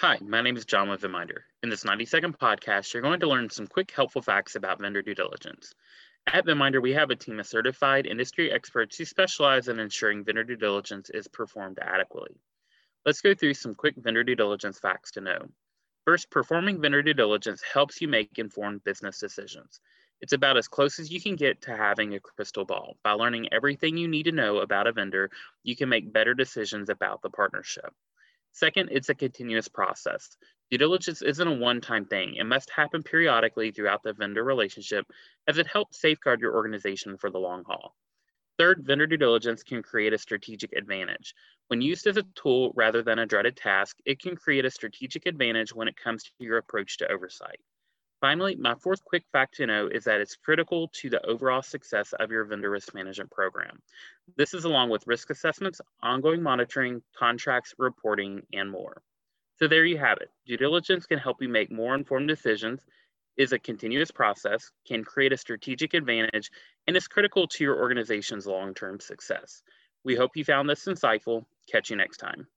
Hi, my name is John with Venminder. In this 90 second podcast, you're going to learn some quick, helpful facts about vendor due diligence. At Venminder, we have a team of certified industry experts who specialize in ensuring vendor due diligence is performed adequately. Let's go through some quick vendor due diligence facts to know. First, performing vendor due diligence helps you make informed business decisions. It's about as close as you can get to having a crystal ball. By learning everything you need to know about a vendor, you can make better decisions about the partnership. Second, it's a continuous process. Due diligence isn't a one-time thing. It must happen periodically throughout the vendor relationship as it helps safeguard your organization for the long haul. Third, vendor due diligence can create a strategic advantage. When used as a tool rather than a dreaded task, it can create a strategic advantage when it comes to your approach to oversight. Finally, my fourth quick fact to know is that it's critical to the overall success of your vendor risk management program. This is along with risk assessments, ongoing monitoring, contracts, reporting, and more. So there you have it. Due diligence can help you make more informed decisions, is a continuous process, can create a strategic advantage, and is critical to your organization's long-term success. We hope you found this insightful. Catch you next time.